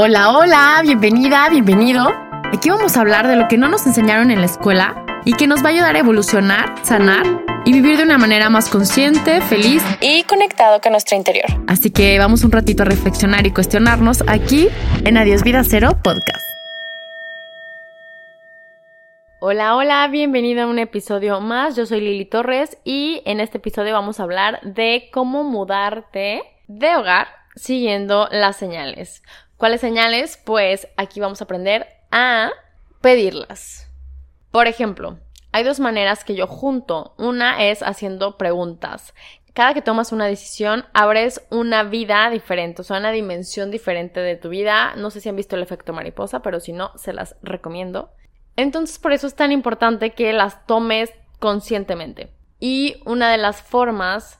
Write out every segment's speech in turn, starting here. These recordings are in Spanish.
Hola, hola, bienvenida, bienvenido. Aquí vamos a hablar de lo que no nos enseñaron en la escuela y que nos va a ayudar a evolucionar, sanar y vivir de una manera más consciente, feliz y conectado con nuestro interior. Así que vamos un ratito a reflexionar y cuestionarnos aquí en Adiós Vida Cero Podcast. Hola, hola, bienvenido a un episodio más. Yo soy Lili Torres y en este episodio vamos a hablar de cómo mudarte de hogar siguiendo las señales. ¿Cuáles señales? Pues aquí vamos a aprender a pedirlas. Por ejemplo, hay dos maneras que yo junto. Una es haciendo preguntas. Cada que tomas una decisión, abres una vida diferente, o sea, una dimensión diferente de tu vida. No sé si han visto el efecto mariposa, pero si no, se las recomiendo. Entonces, por eso es tan importante que las tomes conscientemente. Y una de las formas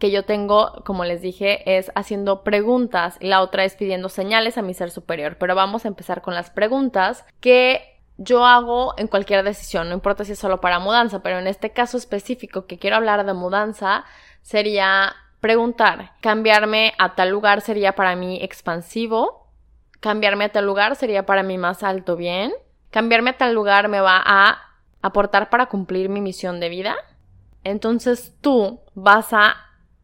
que yo tengo, como les dije, es haciendo preguntas. Y la otra es pidiendo señales a mi ser superior. Pero vamos a empezar con las preguntas que yo hago en cualquier decisión, no importa si es solo para mudanza, pero en este caso específico que quiero hablar de mudanza sería preguntar, cambiarme a tal lugar sería para mí expansivo, cambiarme a tal lugar sería para mí más alto bien, cambiarme a tal lugar me va a aportar para cumplir mi misión de vida. Entonces tú vas a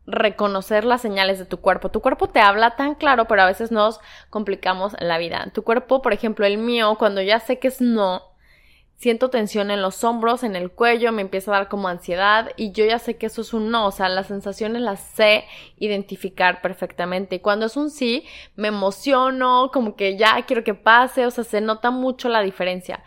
reconocer las señales de tu cuerpo. Tu cuerpo te habla tan claro, pero a veces nos complicamos la vida. Tu cuerpo, por ejemplo, el mío, cuando ya sé que es no, siento tensión en los hombros, en el cuello, me empieza a dar como ansiedad y yo ya sé que eso es un no, o sea, las sensaciones las sé identificar perfectamente. Y cuando es un sí, me emociono, como que ya quiero que pase, o sea, se nota mucho la diferencia.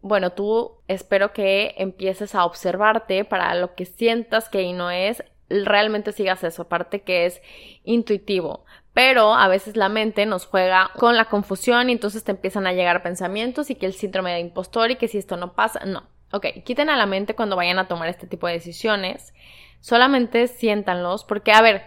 Bueno, tú espero que empieces a observarte para lo que sientas que ahí no es realmente sigas eso, aparte que es intuitivo. Pero a veces la mente nos juega con la confusión y entonces te empiezan a llegar pensamientos y que el síndrome de impostor y que si esto no pasa, no. Ok, quiten a la mente cuando vayan a tomar este tipo de decisiones. Solamente siéntanlos porque, a ver,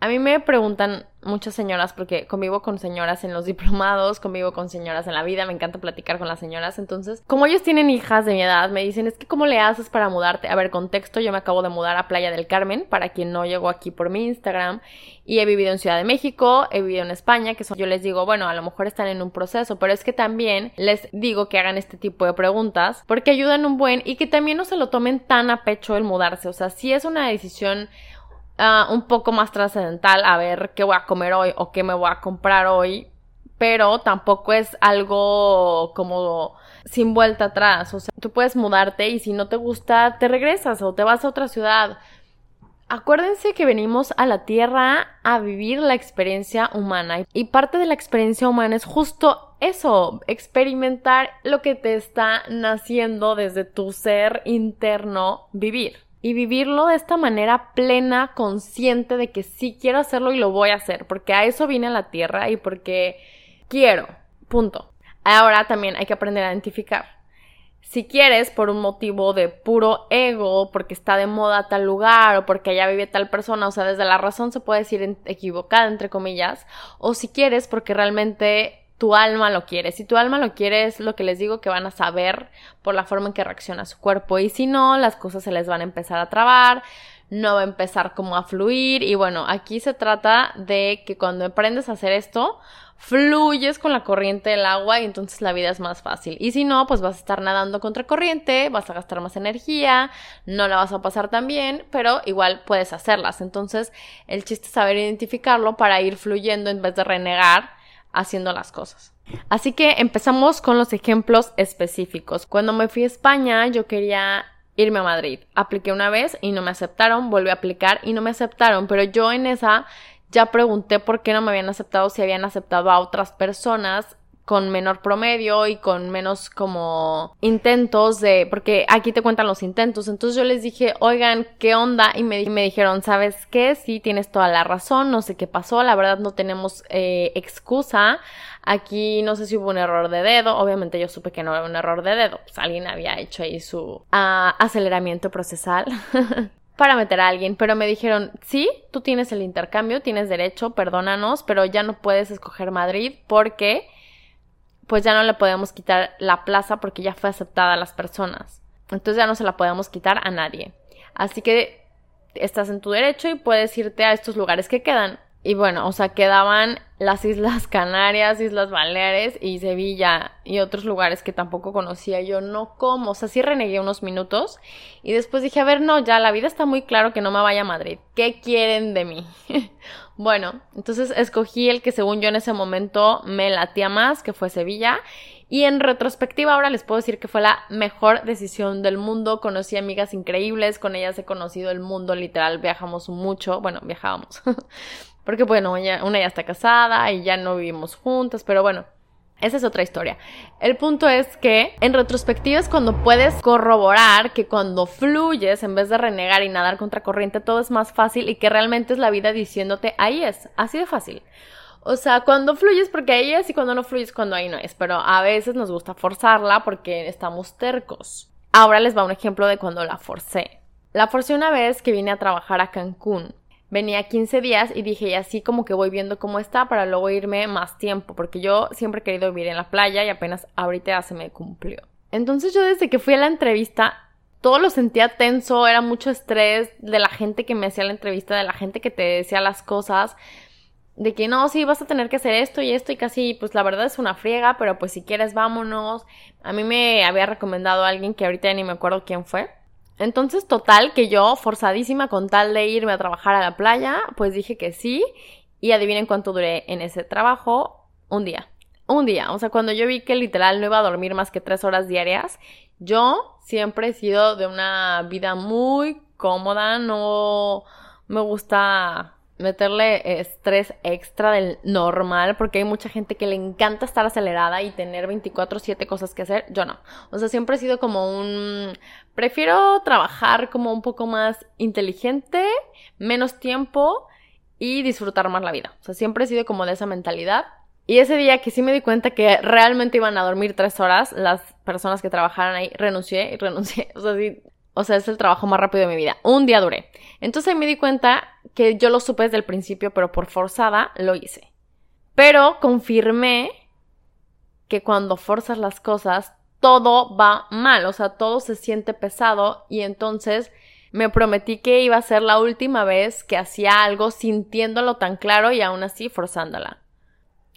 a mí me preguntan muchas señoras, porque convivo con señoras en los diplomados, convivo con señoras en la vida, me encanta platicar con las señoras. Entonces, como ellos tienen hijas de mi edad, me dicen, es que ¿cómo le haces para mudarte? A ver, contexto, yo me acabo de mudar a Playa del Carmen, para quien no llegó aquí por mi Instagram, y he vivido en Ciudad de México, he vivido en España, que yo les digo, bueno, a lo mejor están en un proceso, pero es que también les digo que hagan este tipo de preguntas, porque ayudan un buen y que también no se lo tomen tan a pecho el mudarse. O sea, si es una decisión Ah, un poco más trascendental a ver qué voy a comer hoy o qué me voy a comprar hoy, pero tampoco es algo como sin vuelta atrás. O sea, tú puedes mudarte y si no te gusta, te regresas o te vas a otra ciudad. Acuérdense que venimos a la Tierra a vivir la experiencia humana y parte de la experiencia humana es justo eso, experimentar lo que te está naciendo desde tu ser interno vivir y vivirlo de esta manera plena, consciente de que sí quiero hacerlo y lo voy a hacer, porque a eso vine a la tierra y porque quiero, punto. Ahora también hay que aprender a identificar. Si quieres por un motivo de puro ego, porque está de moda tal lugar o porque allá vive tal persona, o sea, desde la razón se puede decir equivocada, entre comillas, o si quieres porque realmente tu alma lo quiere. Si tu alma lo quiere, es lo que les digo que van a saber por la forma en que reacciona su cuerpo. Y si no, las cosas se les van a empezar a trabar, no va a empezar como a fluir. Y bueno, aquí se trata de que cuando aprendes a hacer esto, fluyes con la corriente del agua y entonces la vida es más fácil. Y si no, pues vas a estar nadando contra corriente, vas a gastar más energía, no la vas a pasar tan bien, pero igual puedes hacerlas. Entonces, el chiste es saber identificarlo para ir fluyendo en vez de renegar haciendo las cosas. Así que empezamos con los ejemplos específicos. Cuando me fui a España, yo quería irme a Madrid. Apliqué una vez y no me aceptaron, volví a aplicar y no me aceptaron, pero yo en esa ya pregunté por qué no me habían aceptado, si habían aceptado a otras personas con menor promedio y con menos como intentos de, porque aquí te cuentan los intentos. Entonces yo les dije, oigan, ¿qué onda? Y me, me dijeron, ¿sabes qué? Sí, tienes toda la razón, no sé qué pasó, la verdad no tenemos eh, excusa. Aquí no sé si hubo un error de dedo, obviamente yo supe que no era un error de dedo, pues alguien había hecho ahí su ah, aceleramiento procesal. para meter a alguien, pero me dijeron, sí, tú tienes el intercambio, tienes derecho, perdónanos, pero ya no puedes escoger Madrid porque pues ya no le podemos quitar la plaza porque ya fue aceptada a las personas. Entonces ya no se la podemos quitar a nadie. Así que estás en tu derecho y puedes irte a estos lugares que quedan. Y bueno, o sea, quedaban las Islas Canarias, Islas Baleares y Sevilla y otros lugares que tampoco conocía yo, no como, o sea, sí renegué unos minutos y después dije, a ver, no, ya la vida está muy claro que no me vaya a Madrid, ¿qué quieren de mí? bueno, entonces escogí el que según yo en ese momento me latía más, que fue Sevilla y en retrospectiva ahora les puedo decir que fue la mejor decisión del mundo. Conocí amigas increíbles, con ellas he conocido el mundo, literal, viajamos mucho, bueno, viajábamos. Porque bueno, una ya está casada y ya no vivimos juntas, pero bueno, esa es otra historia. El punto es que en retrospectiva es cuando puedes corroborar que cuando fluyes, en vez de renegar y nadar contra corriente, todo es más fácil y que realmente es la vida diciéndote ahí es, así de fácil. O sea, cuando fluyes porque ahí es y cuando no fluyes cuando ahí no es, pero a veces nos gusta forzarla porque estamos tercos. Ahora les va un ejemplo de cuando la forcé. La forcé una vez que vine a trabajar a Cancún venía 15 días y dije, y así como que voy viendo cómo está para luego irme más tiempo, porque yo siempre he querido vivir en la playa y apenas ahorita se me cumplió. Entonces yo desde que fui a la entrevista, todo lo sentía tenso, era mucho estrés de la gente que me hacía la entrevista, de la gente que te decía las cosas, de que no, sí, vas a tener que hacer esto y esto y casi, pues la verdad es una friega, pero pues si quieres vámonos. A mí me había recomendado alguien que ahorita ni me acuerdo quién fue entonces, total, que yo, forzadísima con tal de irme a trabajar a la playa, pues dije que sí. Y adivinen cuánto duré en ese trabajo. Un día. Un día. O sea, cuando yo vi que literal no iba a dormir más que tres horas diarias, yo siempre he sido de una vida muy cómoda. No me gusta meterle estrés extra del normal, porque hay mucha gente que le encanta estar acelerada y tener 24/7 cosas que hacer, yo no. O sea, siempre he sido como un... Prefiero trabajar como un poco más inteligente, menos tiempo y disfrutar más la vida. O sea, siempre he sido como de esa mentalidad. Y ese día que sí me di cuenta que realmente iban a dormir tres horas, las personas que trabajaran ahí, renuncié y renuncié. O sea, sí, o sea, es el trabajo más rápido de mi vida. Un día duré. Entonces me di cuenta que yo lo supe desde el principio, pero por forzada lo hice. Pero confirmé que cuando forzas las cosas, todo va mal, o sea, todo se siente pesado y entonces me prometí que iba a ser la última vez que hacía algo sintiéndolo tan claro y aún así forzándola.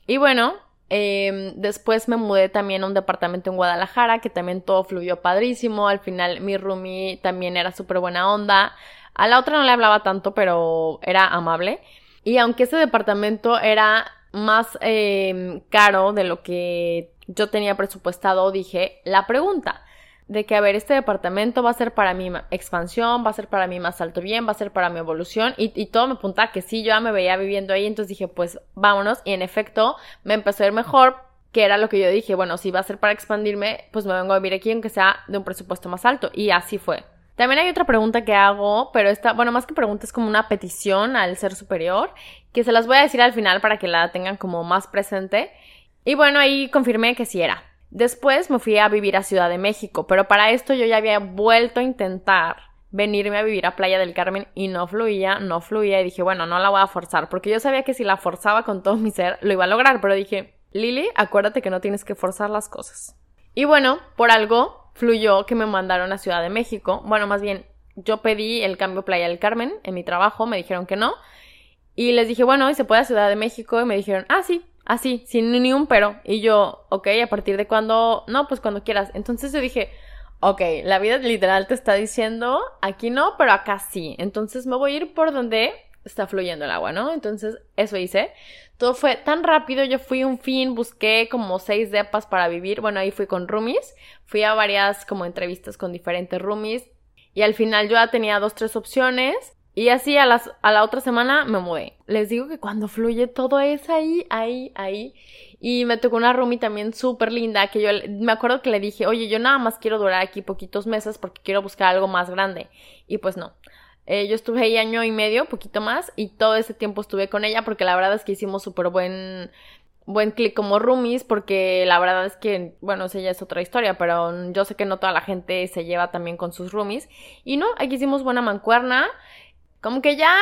Y bueno, Em, después me mudé también a un departamento en Guadalajara, que también todo fluyó padrísimo. Al final mi roomie también era súper buena onda. A la otra no le hablaba tanto, pero era amable. Y aunque ese departamento era más em, caro de lo que yo tenía presupuestado, dije, la pregunta, de que, a ver, este departamento va a ser para mi expansión, va a ser para mi más alto bien, va a ser para mi evolución y, todo me apuntaba que sí, yo ya me veía viviendo ahí, entonces dije, pues vámonos y en efecto me empezó a ir mejor, que era lo que yo dije, bueno, si va a ser para expandirme, pues me vengo a vivir aquí aunque sea de un presupuesto más alto y así fue. También hay otra pregunta que hago, pero esta, bueno, más que pregunta es como una petición al ser superior, que se las voy a decir al final para que la tengan como más presente. Y bueno, ahí confirmé que sí era. Después me fui a vivir a Ciudad de México, pero para esto yo ya había vuelto a intentar venirme a vivir a Playa del Carmen y no fluía, no fluía y dije, bueno, no la voy a forzar, porque yo sabía que si la forzaba con todo mi ser lo iba a lograr, pero dije, Lili, acuérdate que no tienes que forzar las cosas. Y bueno, por algo fluyó que me mandaron a Ciudad de México, bueno, más bien yo pedí el cambio Playa del Carmen en mi trabajo, me dijeron que no, y les dije, bueno, ¿y se puede a Ciudad de México? Y me dijeron, ah, sí, Así, sin ni un pero. Y yo, ok, ¿a partir de cuándo? No, pues cuando quieras. Entonces yo dije, ok, la vida literal te está diciendo, aquí no, pero acá sí. Entonces me voy a ir por donde está fluyendo el agua, ¿no? Entonces eso hice. Todo fue tan rápido, yo fui un fin, busqué como seis depas para vivir. Bueno, ahí fui con roomies. Fui a varias como entrevistas con diferentes roomies. Y al final yo ya tenía dos, tres opciones. Y así a, las, a la otra semana me mudé. Les digo que cuando fluye todo es ahí, ahí, ahí. Y me tocó una roomie también súper linda que yo me acuerdo que le dije, oye, yo nada más quiero durar aquí poquitos meses porque quiero buscar algo más grande. Y pues no. Eh, yo estuve ahí año y medio, poquito más, y todo ese tiempo estuve con ella porque la verdad es que hicimos súper buen buen clic como roomies porque la verdad es que, bueno, esa ya es otra historia, pero yo sé que no toda la gente se lleva también con sus roomies. Y no, aquí hicimos buena mancuerna como que ya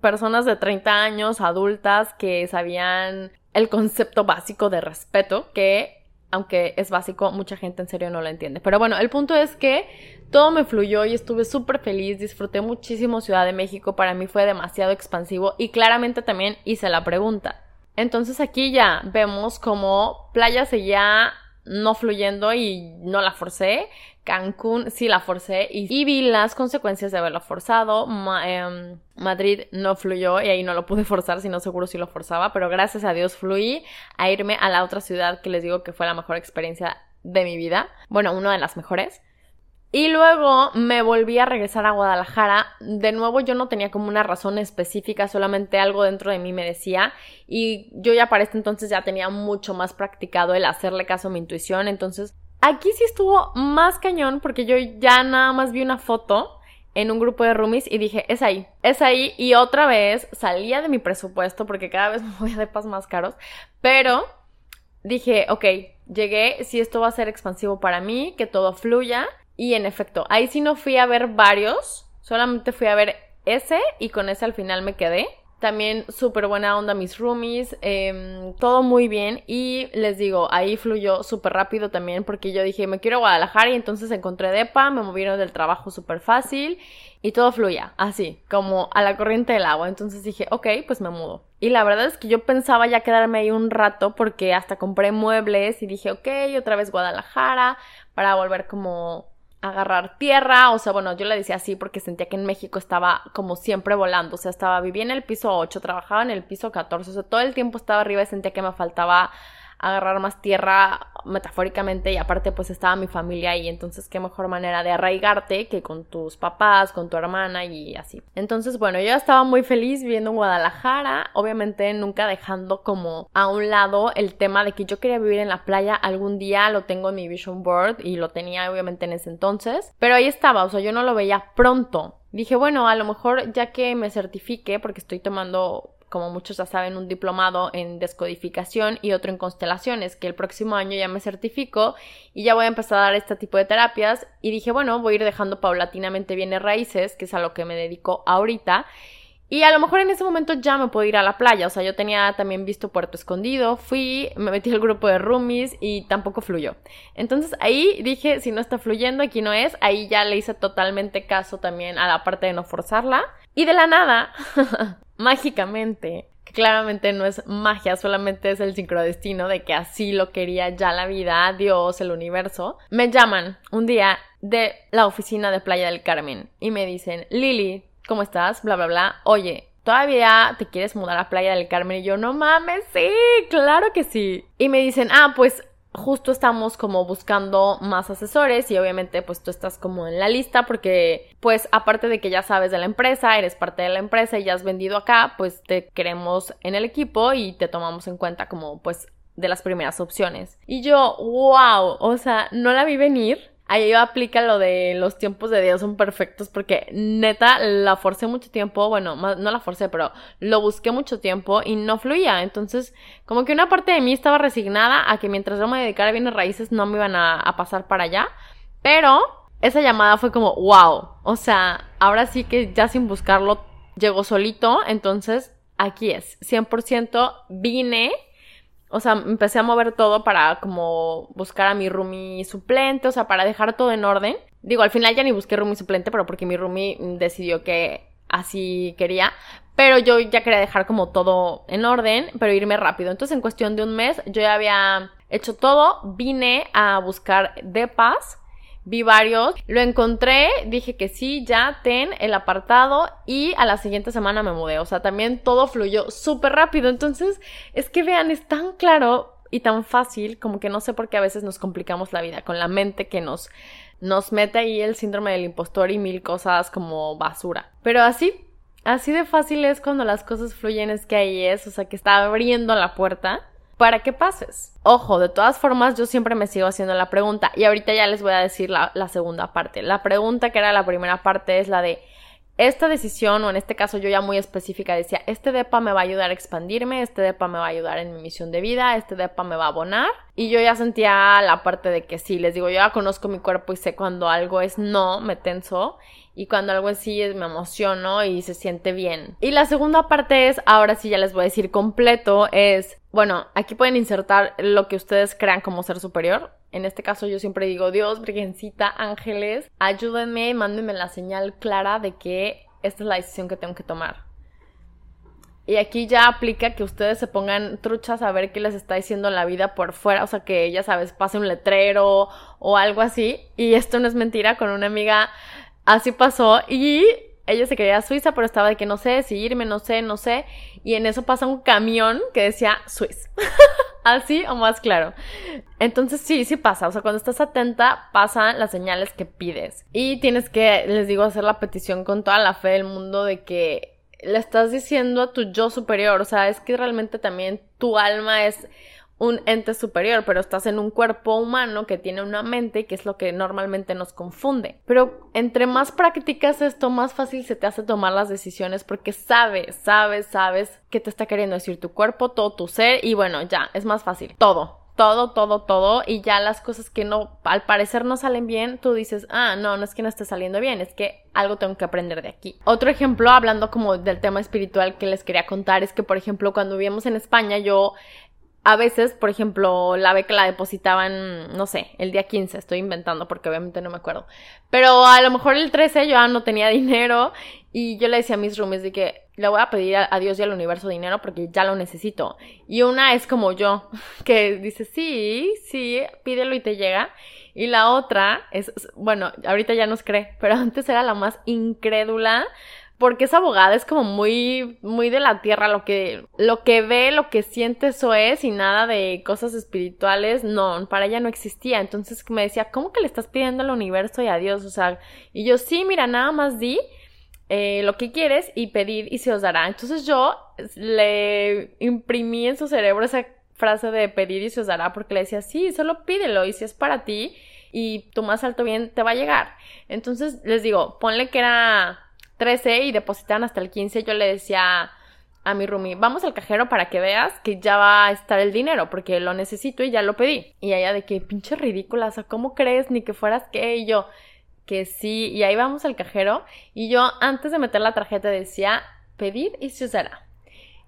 personas de 30 años, adultas, que sabían el concepto básico de respeto, que aunque es básico, mucha gente en serio no lo entiende. Pero bueno, el punto es que todo me fluyó y estuve súper feliz, disfruté muchísimo Ciudad de México, para mí fue demasiado expansivo y claramente también hice la pregunta. Entonces aquí ya vemos como playa seguía no fluyendo y no la forcé. Cancún sí la forcé y, vi las consecuencias de haberlo forzado. Em, Madrid no fluyó y ahí no lo pude forzar, sino seguro sí lo forzaba, pero gracias a Dios fluí a irme a la otra ciudad que les digo que fue la mejor experiencia de mi vida. Bueno, una de las mejores. Y luego me volví a regresar a Guadalajara. De nuevo yo no tenía como una razón específica, solamente algo dentro de mí me decía. Y yo ya para este entonces ya tenía mucho más practicado el hacerle caso a mi intuición. Entonces aquí sí estuvo más cañón porque yo ya nada más vi una foto en un grupo de roomies y dije, es ahí, es ahí. Y otra vez salía de mi presupuesto porque cada vez me voy a depas más caros. Pero dije, ok, llegué, si esto va a ser expansivo para mí, que todo fluya. Y en efecto, ahí sí no fui a ver varios, solamente fui a ver ese y con ese al final me quedé. También súper buena onda mis roomies, em, todo muy bien y les digo, ahí fluyó súper rápido también porque yo dije, me quiero a Guadalajara y entonces encontré DEPA, me movieron del trabajo súper fácil y todo fluía, así, como a la corriente del agua. Entonces dije, ok, pues me mudo. Y la verdad es que yo pensaba ya quedarme ahí un rato porque hasta compré muebles y dije, ok, otra vez Guadalajara para volver como agarrar tierra, o sea, bueno, yo le decía así porque sentía que en México estaba como siempre volando, o sea, estaba, vivía en el piso 8, trabajaba en el piso 14, o sea, todo el tiempo estaba arriba y sentía que me faltaba agarrar más tierra metafóricamente y aparte pues estaba mi familia ahí, entonces qué mejor manera de arraigarte que con tus papás, con tu hermana y así. Entonces bueno, yo estaba muy feliz viviendo en Guadalajara, obviamente nunca dejando como a un lado el tema de que yo quería vivir en la playa algún día, lo tengo en mi vision board y lo tenía obviamente en ese entonces, pero ahí estaba, o sea, yo no lo veía pronto. Dije, bueno, a lo mejor ya que me certifique, porque estoy tomando como muchos ya saben, un diplomado en descodificación y otro en constelaciones, que el próximo año ya me certifico y ya voy a empezar a dar este tipo de terapias. Y dije, bueno, voy a ir dejando paulatinamente bienes raíces, que es a lo que me dedico ahorita. Y a lo mejor en ese momento ya me puedo ir a la playa. O sea, yo tenía también visto Puerto Escondido, fui, me metí al grupo de roomies y tampoco fluyó. Entonces ahí dije, si no está fluyendo, aquí no es. Ahí ya le hice totalmente caso también a la parte de no forzarla. Y de la nada, mágicamente, que claramente no es magia, solamente es el sincrodestino de que así lo quería ya la vida, Dios, el universo, me llaman un día de la oficina de Playa del Carmen y me dicen, Lili, ¿cómo estás? Bla, bla, bla. Oye, ¿todavía te quieres mudar a Playa del Carmen? Y yo, no mames, sí, claro que sí. Y me dicen, ah, pues justo estamos como buscando más asesores y obviamente pues tú estás como en la lista porque pues aparte de que ya sabes de la empresa, eres parte de la empresa y ya has vendido acá, pues te queremos en el equipo y te tomamos en cuenta como pues de las primeras opciones. Y yo, wow, o sea, no la vi venir ahí aplica lo de los tiempos de Dios son perfectos porque neta la forcé mucho tiempo, bueno, no la forcé, pero lo busqué mucho tiempo y no fluía. Entonces, como que una parte de mí estaba resignada a que mientras yo me dedicara a bienes raíces no me iban a, a pasar para allá. Pero esa llamada fue como, wow, o sea, ahora sí que ya sin buscarlo llegó solito, entonces aquí es, 100% vine o sea, empecé a mover todo para como buscar a mi roomie suplente, o sea, para dejar todo en orden. Digo, al final ya ni busqué roomie suplente, pero porque mi roomie decidió que así quería. Pero yo ya quería dejar como todo en orden, pero irme rápido. Entonces, en cuestión de un mes, yo ya había hecho todo. Vine a buscar de paz vi varios, lo encontré, dije que sí, ya ten el apartado y a la siguiente semana me mudé, o sea, también todo fluyó súper rápido, entonces es que vean, es tan claro y tan fácil como que no sé por qué a veces nos complicamos la vida con la mente que nos nos mete ahí el síndrome del impostor y mil cosas como basura. Pero así, así de fácil es cuando las cosas fluyen, es que ahí es, o sea, que está abriendo la puerta para que pases. Ojo, de todas formas, yo siempre me sigo haciendo la pregunta y ahorita ya les voy a decir la, segunda parte. La pregunta que era la primera parte es la de esta decisión, o en este caso yo ya muy específica decía, este DEPA me va a ayudar a expandirme, este DEPA me va a ayudar en mi misión de vida, este DEPA me va a abonar. Y yo ya sentía la parte de que sí, les digo, yo ya conozco mi cuerpo y sé cuando algo es no, me tenso. y cuando algo es, me emociono y se siente bien. Y la segunda parte es, ahora sí ya les voy a decir completo, es, bueno, aquí pueden insertar lo que ustedes crean como ser superior. En este caso yo siempre digo, Dios, Virgencita, ángeles, ayúdenme, mándenme la señal clara de que esta es la decisión que tengo que tomar. Y aquí ya aplica que ustedes se pongan truchas a ver qué les está diciendo la vida por fuera, o sea que ya sabes, pase un letrero o algo así. Y esto no es mentira, con una amiga así pasó y ella se quería Suiza, pero estaba de que no sé si irme, no sé, no sé. Y en eso pasa un camión que decía Suiza. así o más claro. Entonces sí, sí pasa. O sea, cuando estás atenta, pasan las señales que pides. Y tienes que, les digo, hacer la petición con toda la fe del mundo de que le estás diciendo a tu yo superior, o sea, es que realmente también tu alma es un ente superior, pero estás en un cuerpo humano que tiene una mente, que es lo que normalmente nos confunde. Pero entre más practicas esto, más fácil se te hace tomar las decisiones porque sabes, sabes, sabes qué te está queriendo decir tu cuerpo, todo tu ser y bueno, ya, es más fácil. Todo, todo, todo, todo, y ya las cosas que no, al parecer no salen bien, tú dices, ah, no, no es que no esté saliendo bien, es que algo tengo que aprender de aquí. Otro ejemplo, hablando como del tema espiritual que les quería contar, es que, por ejemplo, cuando vivíamos en España, yo a veces, por ejemplo, la beca la depositaban, no sé, el día 15, estoy inventando porque obviamente no me acuerdo. Pero a lo mejor el 13 yo no tenía dinero y yo le decía a mis roomies de que le voy a pedir a, Dios y al universo dinero porque ya lo necesito. Y una es como yo, que dice, sí, sí, pídelo y te llega. Y la otra es, bueno, ahorita ya nos cree, pero antes era la más incrédula porque esa abogada es como muy, muy de la tierra, lo que, lo que ve, lo que siente, eso es, y nada de cosas espirituales, no, para ella no existía. Entonces me decía, ¿cómo que le estás pidiendo al universo y a Dios? O sea, y yo, sí, mira, nada más di eh, lo que quieres y pedir y se os dará. Entonces yo le imprimí en su cerebro esa frase de pedir y se os dará porque le decía, sí, solo pídelo y si es para ti y tu más alto bien te va a llegar. Entonces les digo, ponle que era 13 y depositaban hasta el 15, yo le decía a mi roomie, vamos al cajero para que veas que ya va a estar el dinero, porque lo necesito y ya lo pedí. Y ella de que pinche ridícula, o sea, ¿cómo crees ni que fueras que? Y yo, que sí, y ahí vamos al cajero. Y yo, antes de meter la tarjeta, decía, pedir y se usará.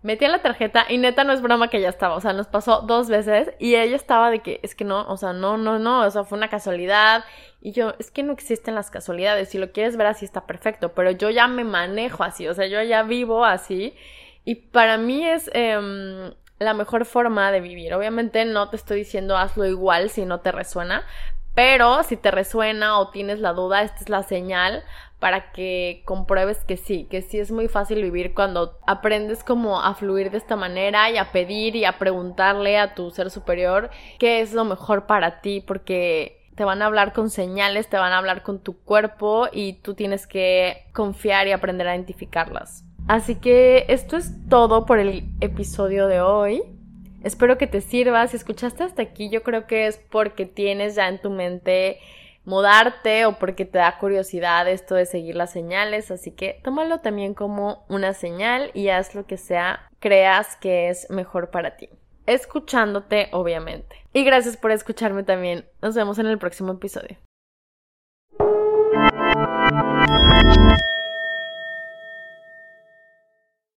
Metí la tarjeta y neta no es broma que ya estaba, o sea, nos pasó dos veces y ella estaba de que es que no, o sea, no, no, no, o sea, fue una casualidad y yo, es que no existen las casualidades, si lo quieres ver así está perfecto, pero yo ya me manejo así, o sea, yo ya vivo así y para mí es em, la mejor forma de vivir. Obviamente no te estoy diciendo hazlo igual si no te resuena, pero si te resuena o tienes la duda, esta es la señal para que compruebes que sí, que sí es muy fácil vivir cuando aprendes como a fluir de esta manera y a pedir y a preguntarle a tu ser superior qué es lo mejor para ti, porque te van a hablar con señales, te van a hablar con tu cuerpo y tú tienes que confiar y aprender a identificarlas. Así que esto es todo por el episodio de hoy. Espero que te sirva. Si escuchaste hasta aquí, yo creo que es porque tienes ya en tu mente mudarte o porque te da curiosidad esto de seguir las señales, así que tómalo también como una señal y haz lo que sea creas que es mejor para ti. Escuchándote, obviamente. Y gracias por escucharme también. Nos vemos en el próximo episodio.